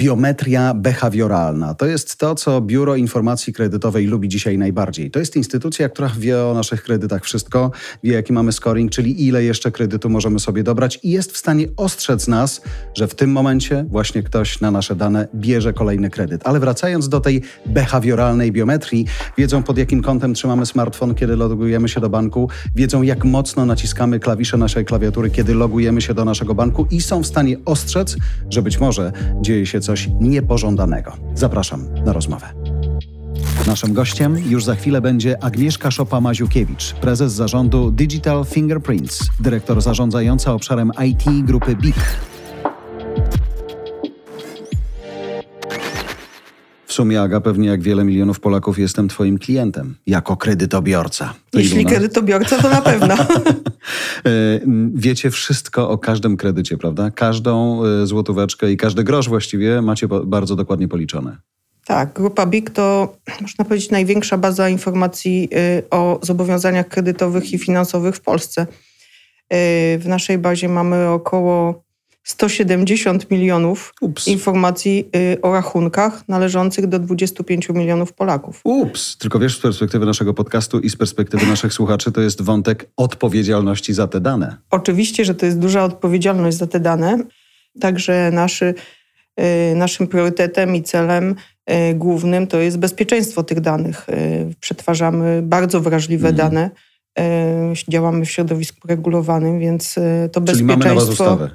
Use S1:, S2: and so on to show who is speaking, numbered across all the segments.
S1: Biometria behawioralna to jest to, co Biuro Informacji Kredytowej lubi dzisiaj najbardziej. To jest instytucja, która wie o naszych kredytach wszystko, wie jaki mamy scoring, czyli ile jeszcze kredytu możemy sobie dobrać i jest w stanie ostrzec nas, że w tym momencie właśnie ktoś na nasze dane bierze kolejny kredyt. Ale wracając do tej behawioralnej biometrii, wiedzą pod jakim kątem trzymamy smartfon, kiedy logujemy się do banku, wiedzą jak mocno naciskamy klawisze naszej klawiatury, kiedy logujemy się do naszego banku i są w stanie ostrzec, że być może dzieje się coś niepożądanego. Zapraszam na rozmowę. Naszym gościem już za chwilę będzie Agnieszka Szopa-Maziukiewicz, prezes zarządu Digital Fingerprints, dyrektor zarządzająca obszarem IT grupy BIK. W sumie, Aga, pewnie jak wiele milionów Polaków jestem twoim klientem, jako kredytobiorca.
S2: To Jeśli kredytobiorca, to na pewno.
S1: E, wiecie wszystko o każdym kredycie, prawda? Każdą e, złotóweczkę i każdy grosz właściwie macie bardzo dokładnie policzone.
S2: Tak, Grupa BIG to, można powiedzieć, największa baza informacji y, o zobowiązaniach kredytowych i finansowych w Polsce. Y, w naszej bazie mamy około 170 milionów Ups. informacji y, o rachunkach należących do 25 milionów Polaków.
S1: Ups, tylko wiesz, z perspektywy naszego podcastu i z perspektywy naszych słuchaczy, to jest wątek odpowiedzialności za te dane.
S2: Oczywiście, że to jest duża odpowiedzialność za te dane. Także naszy, y, naszym priorytetem i celem y, głównym to jest bezpieczeństwo tych danych. Przetwarzamy bardzo wrażliwe mm. dane. Działamy w środowisku regulowanym, więc to
S1: Czyli bezpieczeństwo. Mamy na was ustawę.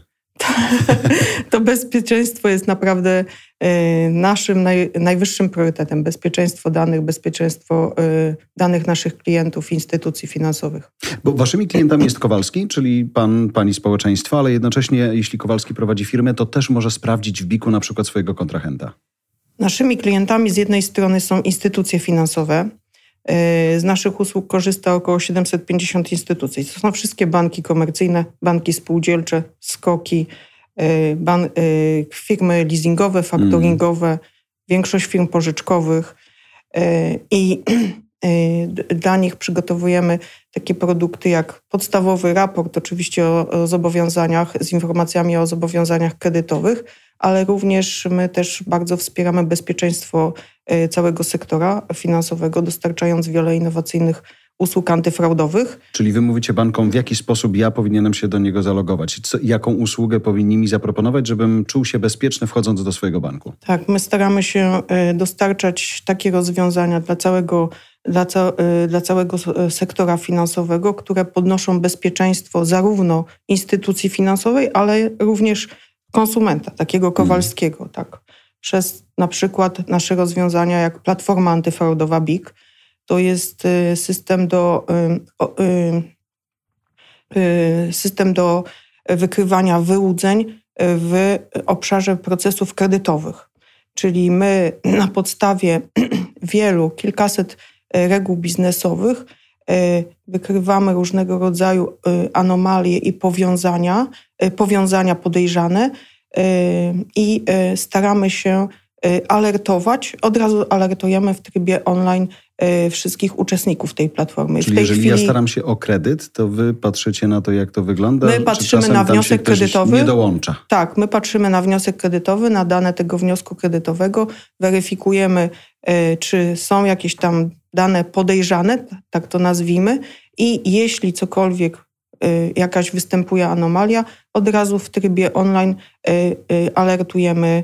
S2: to bezpieczeństwo jest naprawdę e, naszym naj, najwyższym priorytetem. Bezpieczeństwo danych, bezpieczeństwo e, danych naszych klientów, instytucji finansowych.
S1: Bo waszymi klientami jest Kowalski, czyli pan, pani społeczeństwa, ale jednocześnie jeśli Kowalski prowadzi firmę, to też może sprawdzić w biku na przykład swojego kontrahenta.
S2: Naszymi klientami z jednej strony są instytucje finansowe, z naszych usług korzysta około 750 instytucji. To są wszystkie banki komercyjne, banki spółdzielcze, skoki, y, ban, y, firmy leasingowe, faktoringowe, mm. większość firm pożyczkowych. Y, I dla nich przygotowujemy takie produkty jak podstawowy raport, oczywiście o, o zobowiązaniach, z informacjami o zobowiązaniach kredytowych, ale również my też bardzo wspieramy bezpieczeństwo y, całego sektora finansowego, dostarczając wiele innowacyjnych usług antyfraudowych.
S1: Czyli wy mówicie bankom, w jaki sposób ja powinienem się do niego zalogować? Co, jaką usługę powinni mi zaproponować, żebym czuł się bezpieczny wchodząc do swojego banku?
S2: Tak, my staramy się y, dostarczać takie rozwiązania dla całego, dla, ca, y, dla całego sektora finansowego, które podnoszą bezpieczeństwo zarówno instytucji finansowej, ale również konsumenta, takiego mhm. Kowalskiego, hmm. tak. Przez na przykład nasze rozwiązania jak platforma antyfraudowa BIK, to jest y, system do, y, y, system do wykrywania wyłudzeń w obszarze procesów kredytowych. Czyli my na podstawie wielu, kilkaset reguł biznesowych wykrywamy różnego rodzaju anomalie i powiązania, powiązania podejrzane i staramy się alertować. Od razu alertujemy w trybie online wszystkich uczestników tej platformy.
S1: Czyli jeżeli chwili... ja staram się o kredyt, to wy patrzycie na to, jak to wygląda?
S2: My patrzymy na wniosek kredytowy.
S1: Nie dołącza.
S2: Tak, my patrzymy na wniosek kredytowy, na dane tego wniosku kredytowego, weryfikujemy, czy są jakieś tam dane podejrzane, tak to nazwijmy, i jeśli cokolwiek y, jakaś występuje anomalia, od razu w trybie online y, y, alertujemy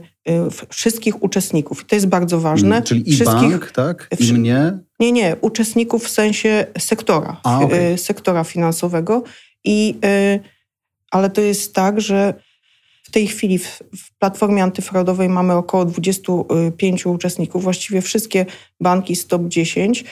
S2: wszystkich uczestników. I to jest bardzo ważne.
S1: Mm, czyli i bank, tak? I mnie?
S2: Nie, nie. Uczestników w sensie sektora, A, okay. sektora finansowego. I, ale to jest tak, że w tej chwili w, w, platformie antyfraudowej mamy około 25 uczestników, właściwie wszystkie banki z top 10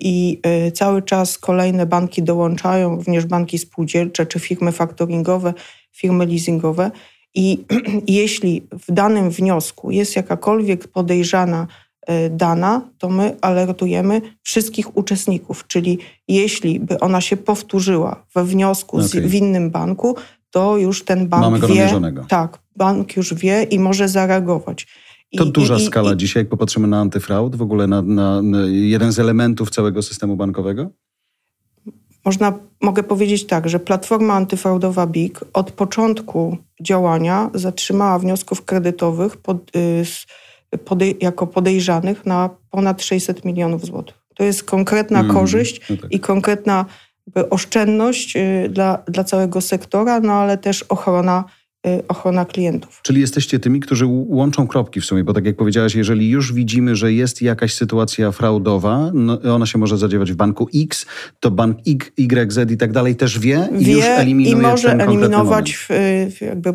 S2: i y, cały czas kolejne banki dołączają, również banki spółdzielcze czy firmy faktoringowe, firmy leasingowe. I jeśli w danym wniosku jest jakakolwiek podejrzana y, dana, to my alertujemy wszystkich uczestników. Czyli jeśli by ona się powtórzyła we wniosku okay. z, w innym banku, to już ten bank
S1: Mamy
S2: go
S1: wie.
S2: Tak, bank już wie i może zareagować.
S1: To I, duża i, skala i, dzisiaj, jak popatrzymy na antyfraud, w ogóle na, na, na, jeden z elementów całego systemu bankowego?
S2: można, mogę powiedzieć tak, że platforma antyfraudowa BIG od początku działania zatrzymała wniosków kredytowych pod, podej jako podejrzanych na ponad 600 milionów złotych. To jest konkretna mm, korzyść no tak. i konkretna oszczędność y, dla, dla całego sektora, no ale też ochrona y, ochrona klientów.
S1: Czyli jesteście tymi, którzy łączą kropki w sumie, bo tak jak powiedziałaś, jeżeli już widzimy, że jest jakaś sytuacja fraudowa, no ona się może zadziewać w banku X, to bank Y, Z i tak dalej też wie i wie już eliminuje
S2: i może eliminować w, w jakby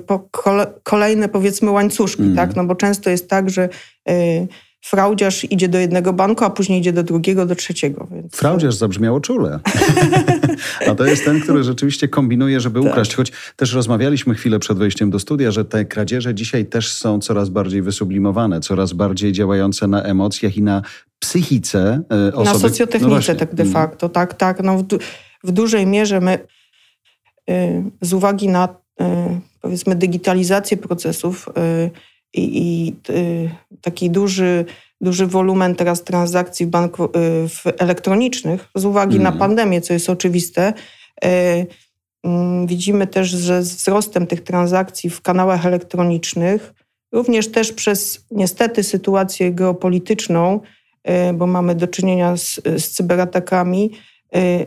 S2: kolejne powiedzmy łańcuszki, mm. tak? No bo często jest tak, że y, fraudziarz idzie do jednego banku, a później idzie do drugiego, do trzeciego. Więc...
S1: Fraudziarz zabrzmiało czule. a to jest ten, który rzeczywiście kombinuje, żeby tak. ukraść. Choć też rozmawialiśmy chwilę przed wejściem do studia, że te kradzieże dzisiaj też są coraz bardziej wysublimowane, coraz bardziej działające na emocjach i na psychice
S2: e, osoby. Na socjotechnice no tak de facto, tak, tak. No w, du w dużej mierze my y, z uwagi na y, powiedzmy digitalizację procesów y, i, i taki duży, duży wolumen teraz transakcji banku y, w elektronicznych z uwagi mm. na mhm. pandemię, co jest oczywiste. Y, mm, widzimy też, że z wzrostem tych transakcji w kanałach elektronicznych, również też przez niestety sytuację geopolityczną, bo mamy do czynienia z, z cyberatakami,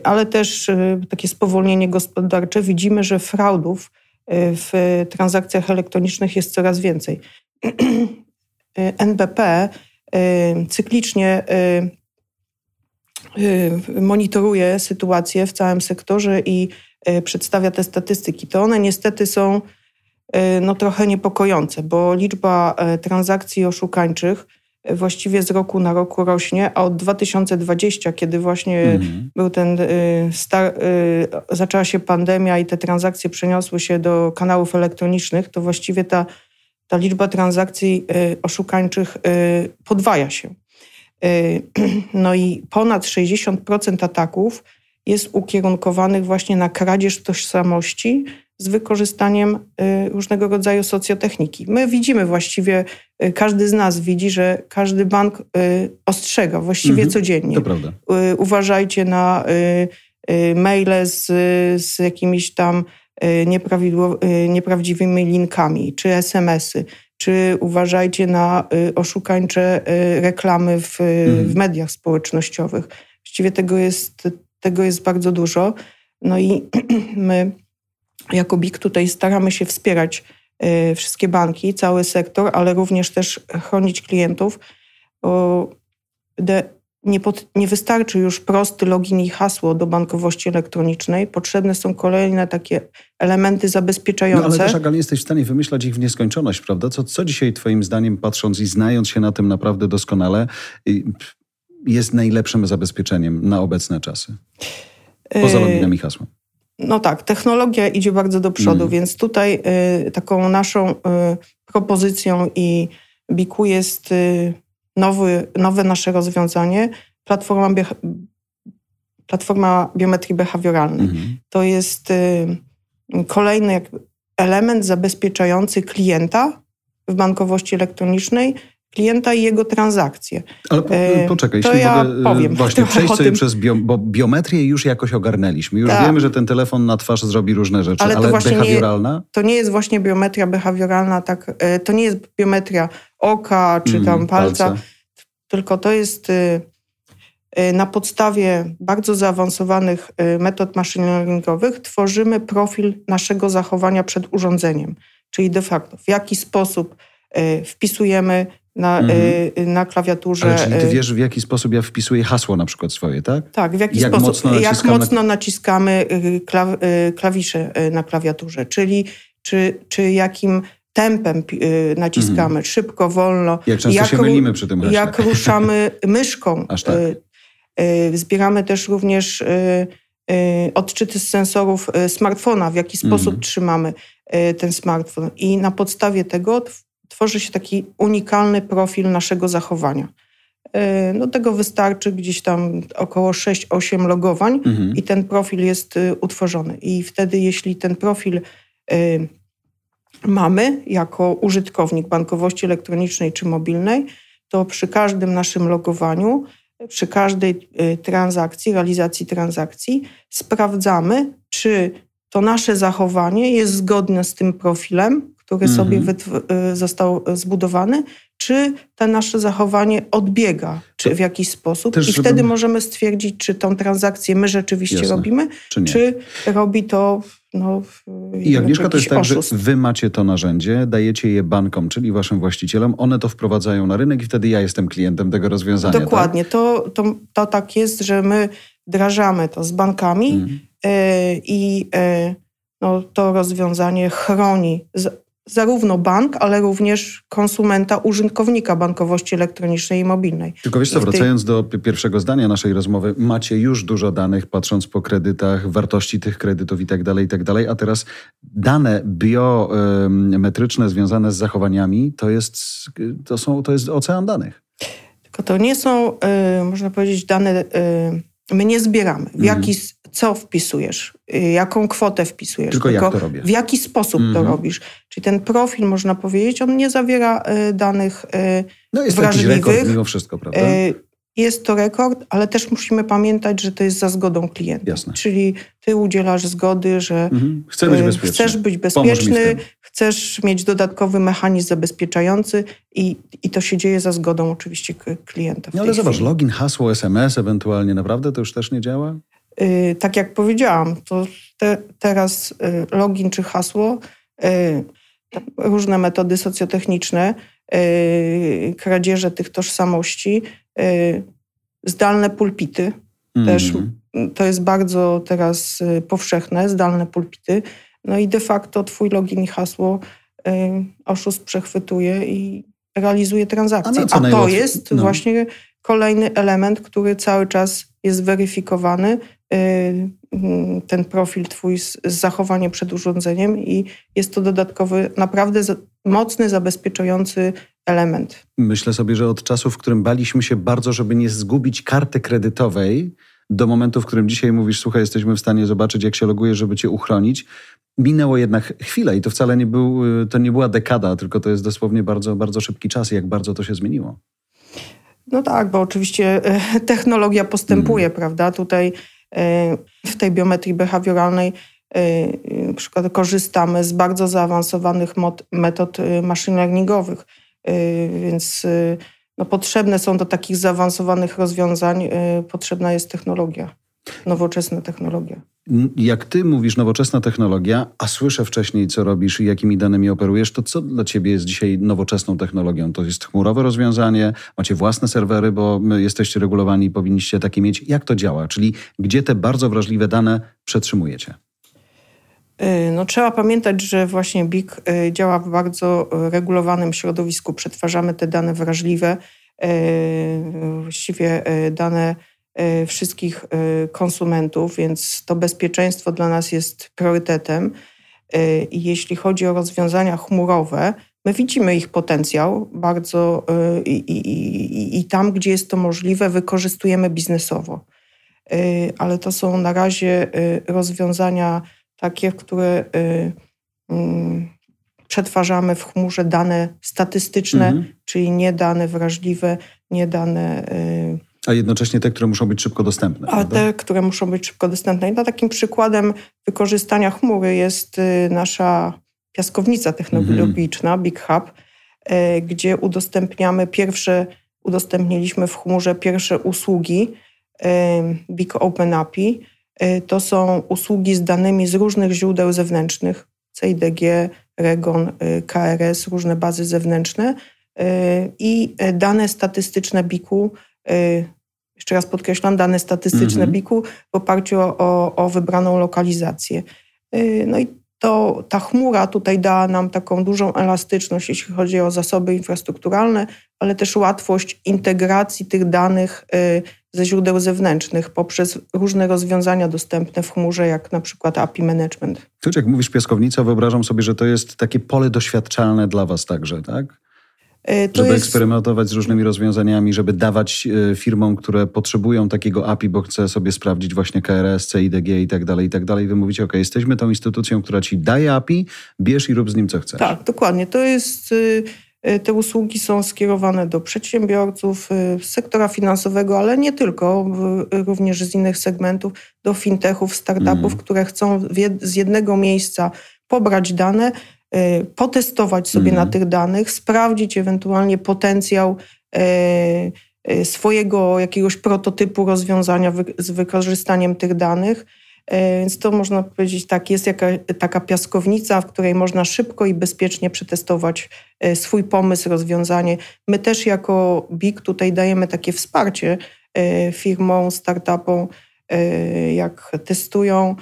S2: ale też takie spowolnienie gospodarcze, widzimy, że fraudów w transakcjach elektronicznych jest coraz więcej. NBP y, cyklicznie y, y, monitoruje sytuację w całym sektorze i przedstawia te statystyki. To one niestety są no, trochę niepokojące, bo liczba transakcji oszukańczych właściwie z roku na roku rośnie, a od 2020, kiedy właśnie mhm. był ten star, zaczęła się pandemia i te transakcje przeniosły się do kanałów elektronicznych, to właściwie ta ta liczba transakcji y, oszukańczych y, podwaja się. Y, no i ponad 60% ataków jest ukierunkowanych właśnie na kradzież tożsamości z wykorzystaniem różnego rodzaju socjotechniki. My widzimy właściwie, każdy z nas widzi, że każdy bank ostrzega właściwie mhm, codziennie.
S1: To prawda.
S2: Uważajcie na maile z, z jakimiś tam nieprawdziwymi linkami, czy SMS-y, czy uważajcie na y, oszukańcze reklamy w, mhm. w mediach społecznościowych. Właściwie tego jest, tego jest bardzo dużo. No i my jako BIK tutaj staramy się wspierać wszystkie banki, cały sektor, ale również też chronić klientów, nie, pod, nie, wystarczy już prosty login i hasło do bankowości elektronicznej. Potrzebne są kolejne takie elementy zabezpieczające.
S1: No, ale też, Aga, nie jesteś w stanie wymyślać ich w nieskończoność, prawda? Co, co dzisiaj twoim zdaniem, patrząc i znając się na tym naprawdę doskonale, jest najlepszym zabezpieczeniem na obecne czasy? Poza yy, loginem i hasłem.
S2: No tak, technologia idzie bardzo do przodu, mm. więc tutaj y, taką naszą y, propozycją i Biku jest... Y, nowy, nowe nasze rozwiązanie, platforma, platforma biometrii behawioralnej. Mhm. To jest y, kolejny element zabezpieczający klienta w bankowości elektronicznej, klienta i jego transakcje.
S1: Ale po, y, poczekaj, to jeśli ja mogę y, powiem właśnie przejść sobie przez bio, bo biometrię już jakoś ogarnęliśmy. Już tak. wiemy, że ten telefon na twarz zrobi różne rzeczy, ale, ale to behawioralna?
S2: Nie, to nie jest właśnie biometria behawioralna, tak, to nie jest biometria oka czy tam mm, palca. palca tylko to jest y, y, na podstawie bardzo zaawansowanych y, metod machine learningowych tworzymy profil naszego zachowania przed urządzeniem. Czyli de facto w jaki sposób wpisujemy na, mhm. na klawiaturze.
S1: Ale czyli ty wiesz, w jaki sposób ja wpisuję hasło na przykład swoje, tak?
S2: Tak, w jaki jak sposób, mocno jak mocno naciskamy klawisze na klawiaturze, czyli czy, czy jakim tempem y, naciskamy, mhm. szybko, wolno.
S1: Jak często jak, się mylimy przy tym
S2: haśle. Jak ruszamy myszką.
S1: Aż tak. Y,
S2: y, zbieramy też również odczyty z sensorów smartfona, w jaki sposób mhm. trzymamy ten smartfon. I na podstawie tego tworzy się taki unikalny profil naszego zachowania. No tego wystarczy gdzieś tam około 6-8 logowań mhm. i ten profil jest utworzony. I wtedy, jeśli ten profil mamy jako użytkownik bankowości elektronicznej czy mobilnej, to przy każdym naszym logowaniu przy każdej transakcji, realizacji transakcji sprawdzamy, czy to nasze zachowanie jest zgodne z tym profilem, który mhm. sobie został zbudowany, czy to nasze zachowanie odbiega czy w jakiś sposób. I wtedy możemy stwierdzić, czy tą transakcję my rzeczywiście Jasne. robimy, czy, czy, robi to. No,
S1: I Agnieszka, to jest tak, że wy macie to narzędzie, dajecie je bankom, czyli waszym właścicielom, one to wprowadzają na rynek i wtedy ja jestem klientem tego rozwiązania.
S2: Tak? Dokładnie. Tak? To, to, to tak jest, że my wdrażamy to z bankami i y, no, to rozwiązanie chroni zarówno bank, ale również konsumenta, użytkownika bankowości elektronicznej i mobilnej.
S1: Tylko wiesz co, wracając do pierwszego zdania naszej rozmowy, macie już dużo danych, patrząc po kredytach, wartości tych kredytów i tak dalej, i tak dalej, a teraz dane biometryczne związane z zachowaniami, to jest, to są, to jest ocean danych.
S2: Tylko to nie są, y, można powiedzieć, dane, y, my nie zbieramy. W jaki co wpisujesz, y, jaką kwotę wpisujesz.
S1: Tylko, tylko jak to robię.
S2: W jaki sposób mm -hmm. to mhm. robisz. Czyli ten profil, można powiedzieć, on nie zawiera y, danych y,
S1: No jest
S2: wrażliwych.
S1: jakiś rekord mimo wszystko, prawda?
S2: Jest to rekord, ale też musimy pamiętać, że to jest za zgodą klienta. Jasne. Czyli ty udzielasz zgody, że mhm.
S1: Chcę być bezpieczny.
S2: chcesz być bezpieczny, chcesz mieć dodatkowy mechanizm zabezpieczający i, i to się dzieje za zgodą oczywiście klienta.
S1: No ale zobacz, login, hasło, SMS ewentualnie, naprawdę to już też nie działa?
S2: Y, tak jak powiedziałam, to te, teraz y, login czy hasło, y, różne metody socjotechniczne, kradzieże tych tożsamości, zdalne pulpity mm. też to jest bardzo teraz powszechne, zdalne pulpity. No i de facto twój login i hasło oszust przechwytuje i realizuje transakcję. A, A to jest no. właśnie kolejny element, który cały czas jest weryfikowany ten profil twój z, z zachowaniem przed urządzeniem i jest to dodatkowy, naprawdę za, mocny, zabezpieczający element.
S1: Myślę sobie, że od czasu, w którym baliśmy się bardzo, żeby nie zgubić karty kredytowej, do momentu, w którym dzisiaj mówisz, słuchaj, jesteśmy w stanie zobaczyć, jak się loguje, żeby cię uchronić, minęło jednak chwila i to wcale nie, był, y, to nie była dekada, tylko to jest dosłownie bardzo, bardzo szybki czas jak bardzo to się zmieniło.
S2: No tak, bo oczywiście y, technologia postępuje, mm. prawda? Tutaj w tej biometrii behawioralnej y, przykład korzystamy z bardzo zaawansowanych metod y, machine learningowych, y, więc no, potrzebne są do takich zaawansowanych rozwiązań, potrzebna jest technologia, nowoczesna technologia.
S1: Jak ty mówisz nowoczesna technologia, a słyszę wcześniej, co robisz i jakimi danymi operujesz, to co dla ciebie jest dzisiaj nowoczesną technologią? To jest chmurowe rozwiązanie, macie własne serwery, bo jesteście regulowani i powinniście takie mieć. Jak to działa? Czyli gdzie te bardzo wrażliwe dane przetrzymujecie?
S2: Y, no, trzeba pamiętać, że właśnie BIG y, działa w bardzo regulowanym środowisku. Przetwarzamy te dane wrażliwe, y, właściwie dane Y, wszystkich y, konsumentów, więc to bezpieczeństwo dla nas jest priorytetem. I jeśli chodzi o rozwiązania chmurowe, my widzimy ich potencjał bardzo i, i, i, i tam, gdzie jest to możliwe, wykorzystujemy biznesowo. Ale to są na razie rozwiązania takie, które mm, przetwarzamy w chmurze dane statystyczne, mhm. czyli nie dane wrażliwe, nie dane
S1: a jednocześnie te, które muszą być szybko dostępne.
S2: A prawda? te, które muszą być szybko dostępne. I no, takim przykładem wykorzystania chmury jest y, nasza piaskownica technologiczna, mm -hmm. Big Hub, y, gdzie udostępniamy pierwsze, udostępniliśmy w chmurze pierwsze usługi y, Big Open API. To są usługi z danymi z różnych źródeł zewnętrznych, CIDG, Regon, KRS, różne bazy zewnętrzne i dane statystyczne BIK-u jeszcze raz podkreślam, dane statystyczne mhm. BIK-u w oparciu o, o wybraną lokalizację. Y, no i to, ta chmura tutaj da nam taką dużą elastyczność, jeśli chodzi o zasoby infrastrukturalne, ale też łatwość integracji tych danych y, ze źródeł zewnętrznych poprzez różne rozwiązania dostępne w chmurze, jak na przykład API Management.
S1: Słuchaj, jak mówisz piaskownica, wyobrażam sobie, że to jest takie pole doświadczalne dla Was także, tak? E, to żeby jest... eksperymentować z różnymi rozwiązaniami, żeby dawać e, firmom, które potrzebują takiego API, bo chce sobie sprawdzić właśnie KRS, CIDG i tak dalej, i tak dalej. Wy mówicie, ok, jesteśmy tą instytucją, która ci daje API, bierz i rób z nim co chcesz.
S2: Tak, dokładnie. To jest y, te usługi są skierowane do przedsiębiorców z sektora finansowego, ale nie tylko, również z innych segmentów, do fintechów, startupów, mm. które chcą z jednego miejsca pobrać dane, potestować sobie mm. na tych danych, sprawdzić ewentualnie potencjał swojego jakiegoś prototypu rozwiązania z wykorzystaniem tych danych więc to można powiedzieć tak, jest jaka, taka piaskownica, w której można szybko i bezpiecznie przetestować swój pomysł, rozwiązanie. My też jako BIG tutaj dajemy takie wsparcie firmom, startupom, jak testują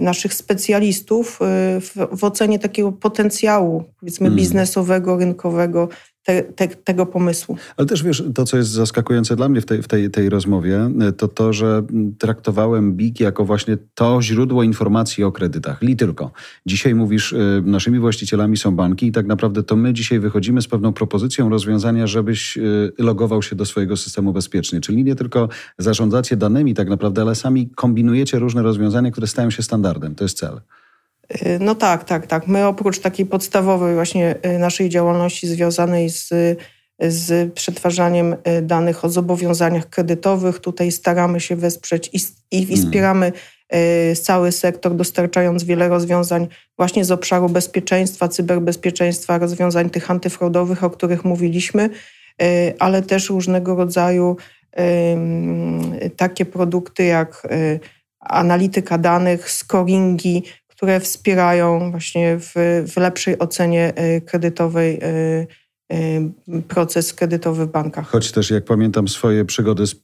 S2: naszych specjalistów w, w ocenie takiego potencjału, powiedzmy, mm. biznesowego, rynkowego te, te, tego pomysłu.
S1: Ale też wiesz, to co jest zaskakujące dla mnie w tej, w tej, tej rozmowie, to to, że traktowałem BIG jako właśnie to źródło informacji o kredytach. Li tylko. Dzisiaj mówisz, y, naszymi właścicielami są banki i tak naprawdę to my dzisiaj wychodzimy z pewną propozycją rozwiązania, żebyś y, logował się do swojego systemu bezpiecznie. Czyli nie tylko zarządzacie danymi tak naprawdę, ale sami kombinujecie różne rozwiązania, które stają się standardem. To jest cel.
S2: No tak, tak, tak. My oprócz takiej podstawowej właśnie y, naszej działalności związanej z, z przetwarzaniem y, danych o zobowiązaniach kredytowych, tutaj staramy się wesprzeć i, i, i hmm. wspieramy y, cały sektor, dostarczając wiele rozwiązań właśnie z obszaru bezpieczeństwa, cyberbezpieczeństwa, rozwiązań tych antyfraudowych, o których mówiliśmy, ale też różnego rodzaju takie produkty jak analityka danych, scoringi, które wspierają właśnie w, w lepszej ocenie e, kredytowej e, e, proces kredytowy w bankach.
S1: Choć też jak pamiętam swoje przygody z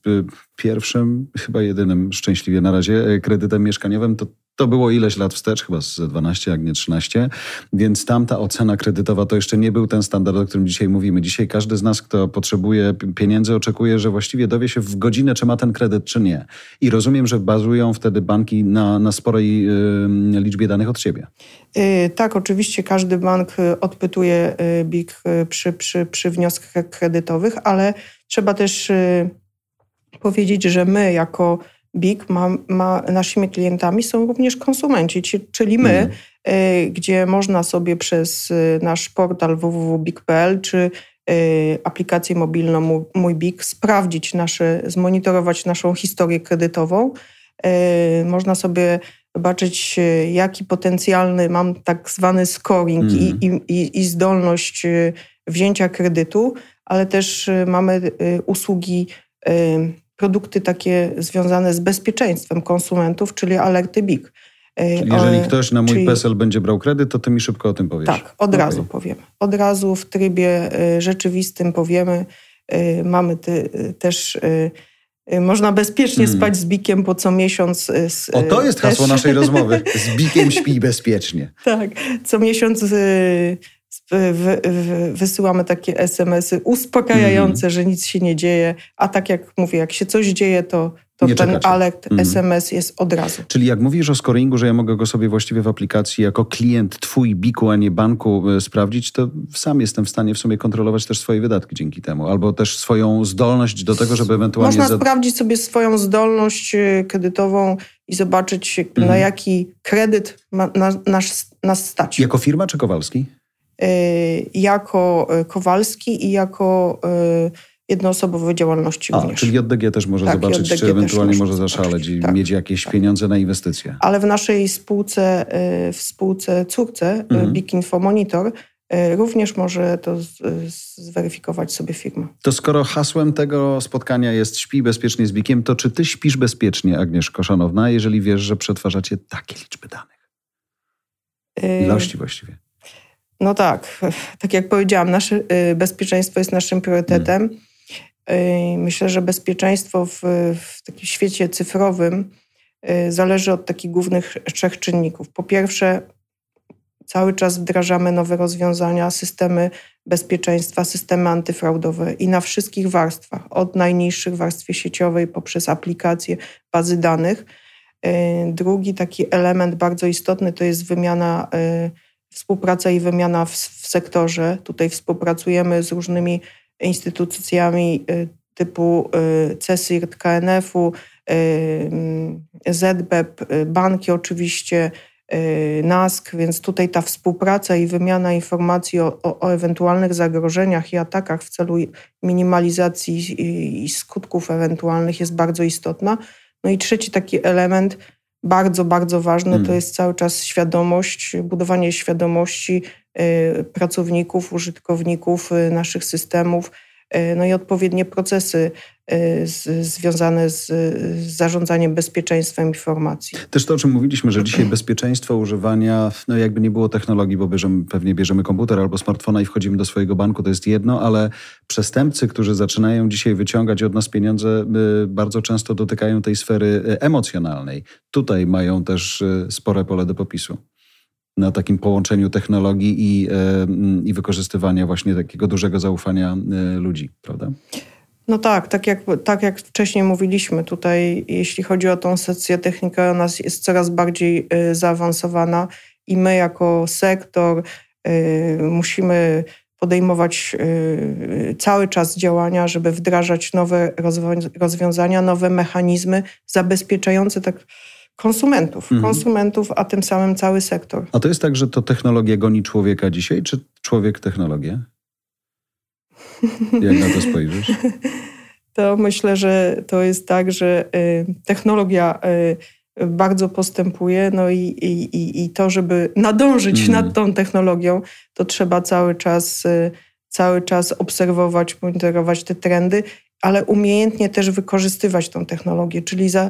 S1: pierwszym, chyba jedynym szczęśliwie na razie kredytem mieszkaniowym, to to było ileś lat wstecz, chyba z 12, jak nie 13, więc tamta ocena kredytowa to jeszcze nie był ten standard, o którym dzisiaj mówimy. Dzisiaj każdy z nas, kto potrzebuje pieniędzy, oczekuje, że właściwie dowie się w godzinę, czy ma ten kredyt, czy nie. I rozumiem, że bazują wtedy banki na, na sporej y, liczbie danych od siebie.
S2: Yy, tak, oczywiście każdy bank y, odpytuje y, BIG y, przy, przy, przy wnioskach kredytowych, ale trzeba też powiedzieć, że my jako BIG ma, ma, naszymi klientami są również konsumenci, czyli my, mm. y, gdzie można sobie przez y, nasz portal www.big.pl czy y, aplikację mobilną Mój BIG sprawdzić nasze, zmonitorować naszą historię kredytową. Można sobie zobaczyć, jaki potencjalny mam tak zwany scoring mm. i, i, i zdolność wzięcia kredytu, ale też mamy usługi produkty takie związane z bezpieczeństwem konsumentów, czyli alerty BIG.
S1: E, czyli jeżeli ktoś na mój czyli... PESEL będzie brał kredyt, to ty mi szybko o tym powiesz.
S2: Tak, od okay. razu powiemy. Od razu w trybie e, rzeczywistym powiemy. E, mamy ty, też można bezpiecznie hmm. spać z bikiem, po co miesiąc. Z,
S1: o, to jest hasło też... naszej rozmowy. Z bikiem śpi bezpiecznie.
S2: tak. Co miesiąc wysyłamy takie SMS-y uspokajające, mm. że nic się nie dzieje, a tak jak mówię, jak się coś dzieje, to, to ten czekacie. alert mm. SMS jest od razu.
S1: Czyli jak mówisz o scoringu, że ja mogę go sobie właściwie w aplikacji jako klient twój biku, a nie banku e, sprawdzić, to sam jestem w stanie w sumie kontrolować też swoje wydatki dzięki temu, albo też swoją zdolność do tego, żeby ewentualnie...
S2: Można sprawdzić sobie swoją zdolność e, kredytową i zobaczyć, mm. na jaki kredyt ma, na, nas, nas stać.
S1: Jako firma czy Kowalski?
S2: Y, jako y, Kowalski i jako y, jednoosobowej działalności
S1: A, również. Czyli JDG też może tak, zobaczyć, JDG czy ewentualnie może zaszaleć i tak, mieć jakieś tak. pieniądze na inwestycje.
S2: Ale w naszej spółce, w spółce córce mhm. Big Info Monitor również może to zweryfikować sobie firma.
S1: To skoro hasłem tego spotkania jest śpi bezpiecznie z Bikiem, to czy ty śpisz bezpiecznie, Agnieszko Szanowna, jeżeli wiesz, że przetwarzacie takie liczby danych? Ilości właściwie.
S2: No tak, tak jak powiedziałam, nasze y, bezpieczeństwo jest naszym priorytetem. Y, myślę, że bezpieczeństwo w, w takim świecie cyfrowym y, zależy od takich głównych trzech czynników. Po pierwsze, cały czas wdrażamy nowe rozwiązania, systemy bezpieczeństwa, systemy antyfraudowe i na wszystkich warstwach, od najniższych warstwie sieciowej poprzez aplikacje, bazy danych. Drugi taki element bardzo istotny to jest wymiana współpraca i wymiana w, w sektorze. Tutaj współpracujemy z różnymi instytucjami y, typu y, CESIRT, KNF-u, y, ZBEP, banki oczywiście, NASK, więc tutaj ta współpraca i wymiana informacji o, o, o ewentualnych zagrożeniach i atakach w celu minimalizacji i, i skutków ewentualnych jest bardzo istotna. No i trzeci taki element, bardzo, bardzo ważny, hmm. to jest cały czas świadomość, budowanie świadomości y, pracowników, użytkowników y, naszych systemów, y, no i odpowiednie procesy z, związane z, z, zarządzaniem bezpieczeństwem informacji.
S1: Też to, o czym mówiliśmy, że dzisiaj bezpieczeństwo używania, no jakby nie było technologii, bo bierzemy, pewnie bierzemy komputer albo smartfona i wchodzimy do swojego banku, to jest jedno, ale przestępcy, którzy zaczynają dzisiaj wyciągać od nas pieniądze, bardzo często dotykają tej sfery emocjonalnej. Tutaj mają też spore pole do popisu na takim połączeniu technologii i, i wykorzystywania właśnie takiego dużego zaufania ludzi, prawda?
S2: No tak, tak jak, tak jak wcześniej mówiliśmy, tutaj jeśli chodzi o tą sekcję technika, ona jest coraz bardziej y, zaawansowana i my jako sektor y, musimy podejmować y, cały czas działania, żeby wdrażać nowe rozwiązania, nowe mechanizmy zabezpieczające tak konsumentów, mhm. konsumentów, a tym samym cały sektor.
S1: A to jest tak, że to technologia goni człowieka dzisiaj, czy człowiek technologię? Jak na to spojrzysz?
S2: To myślę, że to jest tak, że y, technologia y, bardzo postępuje, no i, i, i to, żeby nadążyć mm. nad tą technologią, to trzeba cały czas, y, cały czas obserwować, monitorować te trendy, ale umiejętnie też wykorzystywać tą technologię, czyli za,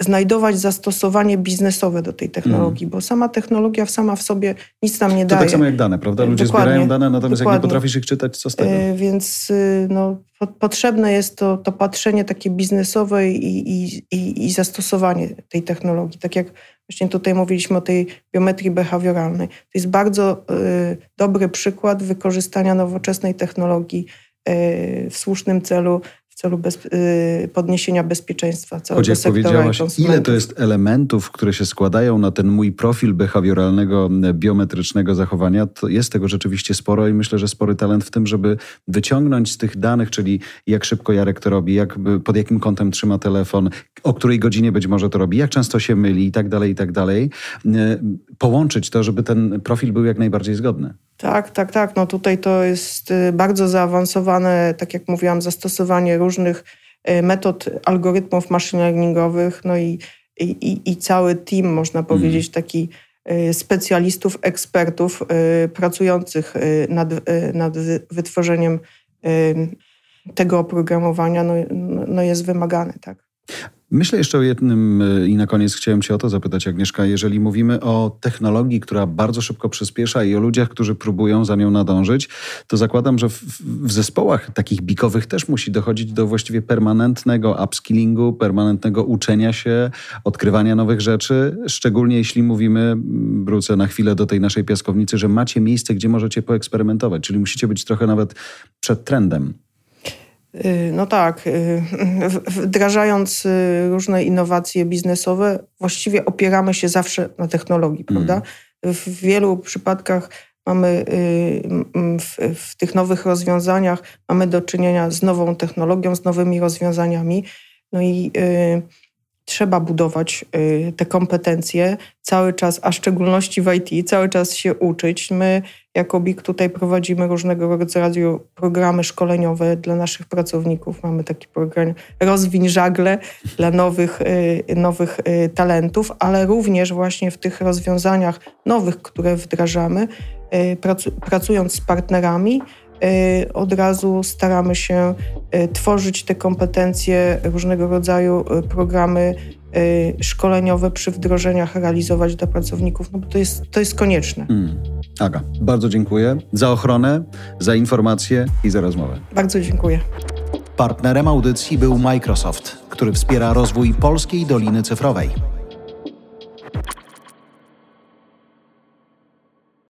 S2: znajdować zastosowanie biznesowe do tej technologii, mm. bo sama technologia sama w sobie nic nam nie
S1: to
S2: daje.
S1: tak samo jak dane, prawda? Ludzie dokładnie, zbierają dane, natomiast dokładnie. jak nie potrafisz ich czytać, co z tego? Y,
S2: więc y, no, potrzebne jest to, to patrzenie takie biznesowe i, i, i, i zastosowanie tej technologii. Tak jak właśnie tutaj mówiliśmy o tej biometrii behawioralnej. To jest bardzo y, dobry przykład wykorzystania nowoczesnej technologii y, w słusznym celu celu bez, y, podniesienia bezpieczeństwa całego Choć jak sektora powiedziałaś,
S1: ile to jest elementów, które się składają na ten mój profil behawioralnego, biometrycznego zachowania, to jest tego rzeczywiście sporo i myślę, że spory talent w tym, żeby wyciągnąć z tych danych, czyli jak szybko Jarek to robi, jak, pod jakim kątem trzyma telefon, o której godzinie być może to robi, jak często się myli i tak dalej, i tak dalej, połączyć to, żeby ten profil był jak najbardziej zgodny.
S2: Tak, tak, tak. No tutaj to jest y, bardzo zaawansowane, tak jak mówiłam, zastosowanie różnych y, metod algorytmów machine learningowych, no i, i, i cały team, można mhm. powiedzieć, taki y, specjalistów, ekspertów pracujących nad, nad wytworzeniem tego oprogramowania no, no jest wymagany, tak.
S1: Myślę jeszcze o jednym e, i na koniec chciałem Cię o to zapytać, Agnieszka. Jeżeli mówimy o technologii, która bardzo szybko przyspiesza i o ludziach, którzy próbują za nią nadążyć, to zakładam, że w, w zespołach takich bikowych też musi dochodzić do właściwie permanentnego upskillingu, permanentnego uczenia się, odkrywania nowych rzeczy. Szczególnie jeśli mówimy, wrócę na chwilę do tej naszej piaskownicy, że macie miejsce, gdzie możecie poeksperymentować, czyli musicie być trochę nawet przed trendem.
S2: Y, no tak, y, wdrażając y, różne innowacje biznesowe, właściwie opieramy się zawsze na technologii, mm. prawda? W wielu przypadkach mamy w, w, tych nowych rozwiązaniach mamy do czynienia z nową technologią, z nowymi rozwiązaniami. No i trzeba budować y, te kompetencje cały czas, a w szczególności w IT, cały czas się uczyć. My jako BIG tutaj prowadzimy różnego rodzaju programy szkoleniowe dla naszych pracowników. Mamy taki program Rozwiń żagle dla nowych, y, nowych y, talentów, ale również właśnie w tych rozwiązaniach nowych, które wdrażamy, pracując z partnerami, od razu staramy się y, tworzyć te kompetencje, różnego rodzaju y, programy szkoleniowe przy wdrożeniach realizować dla pracowników, no bo to jest, to jest konieczne. Mm.
S1: Aga, bardzo dziękuję za ochronę, za informacje i za rozmowę.
S2: Bardzo dziękuję.
S1: Partnerem audycji był Microsoft, który wspiera rozwój polskiej Doliny Cyfrowej.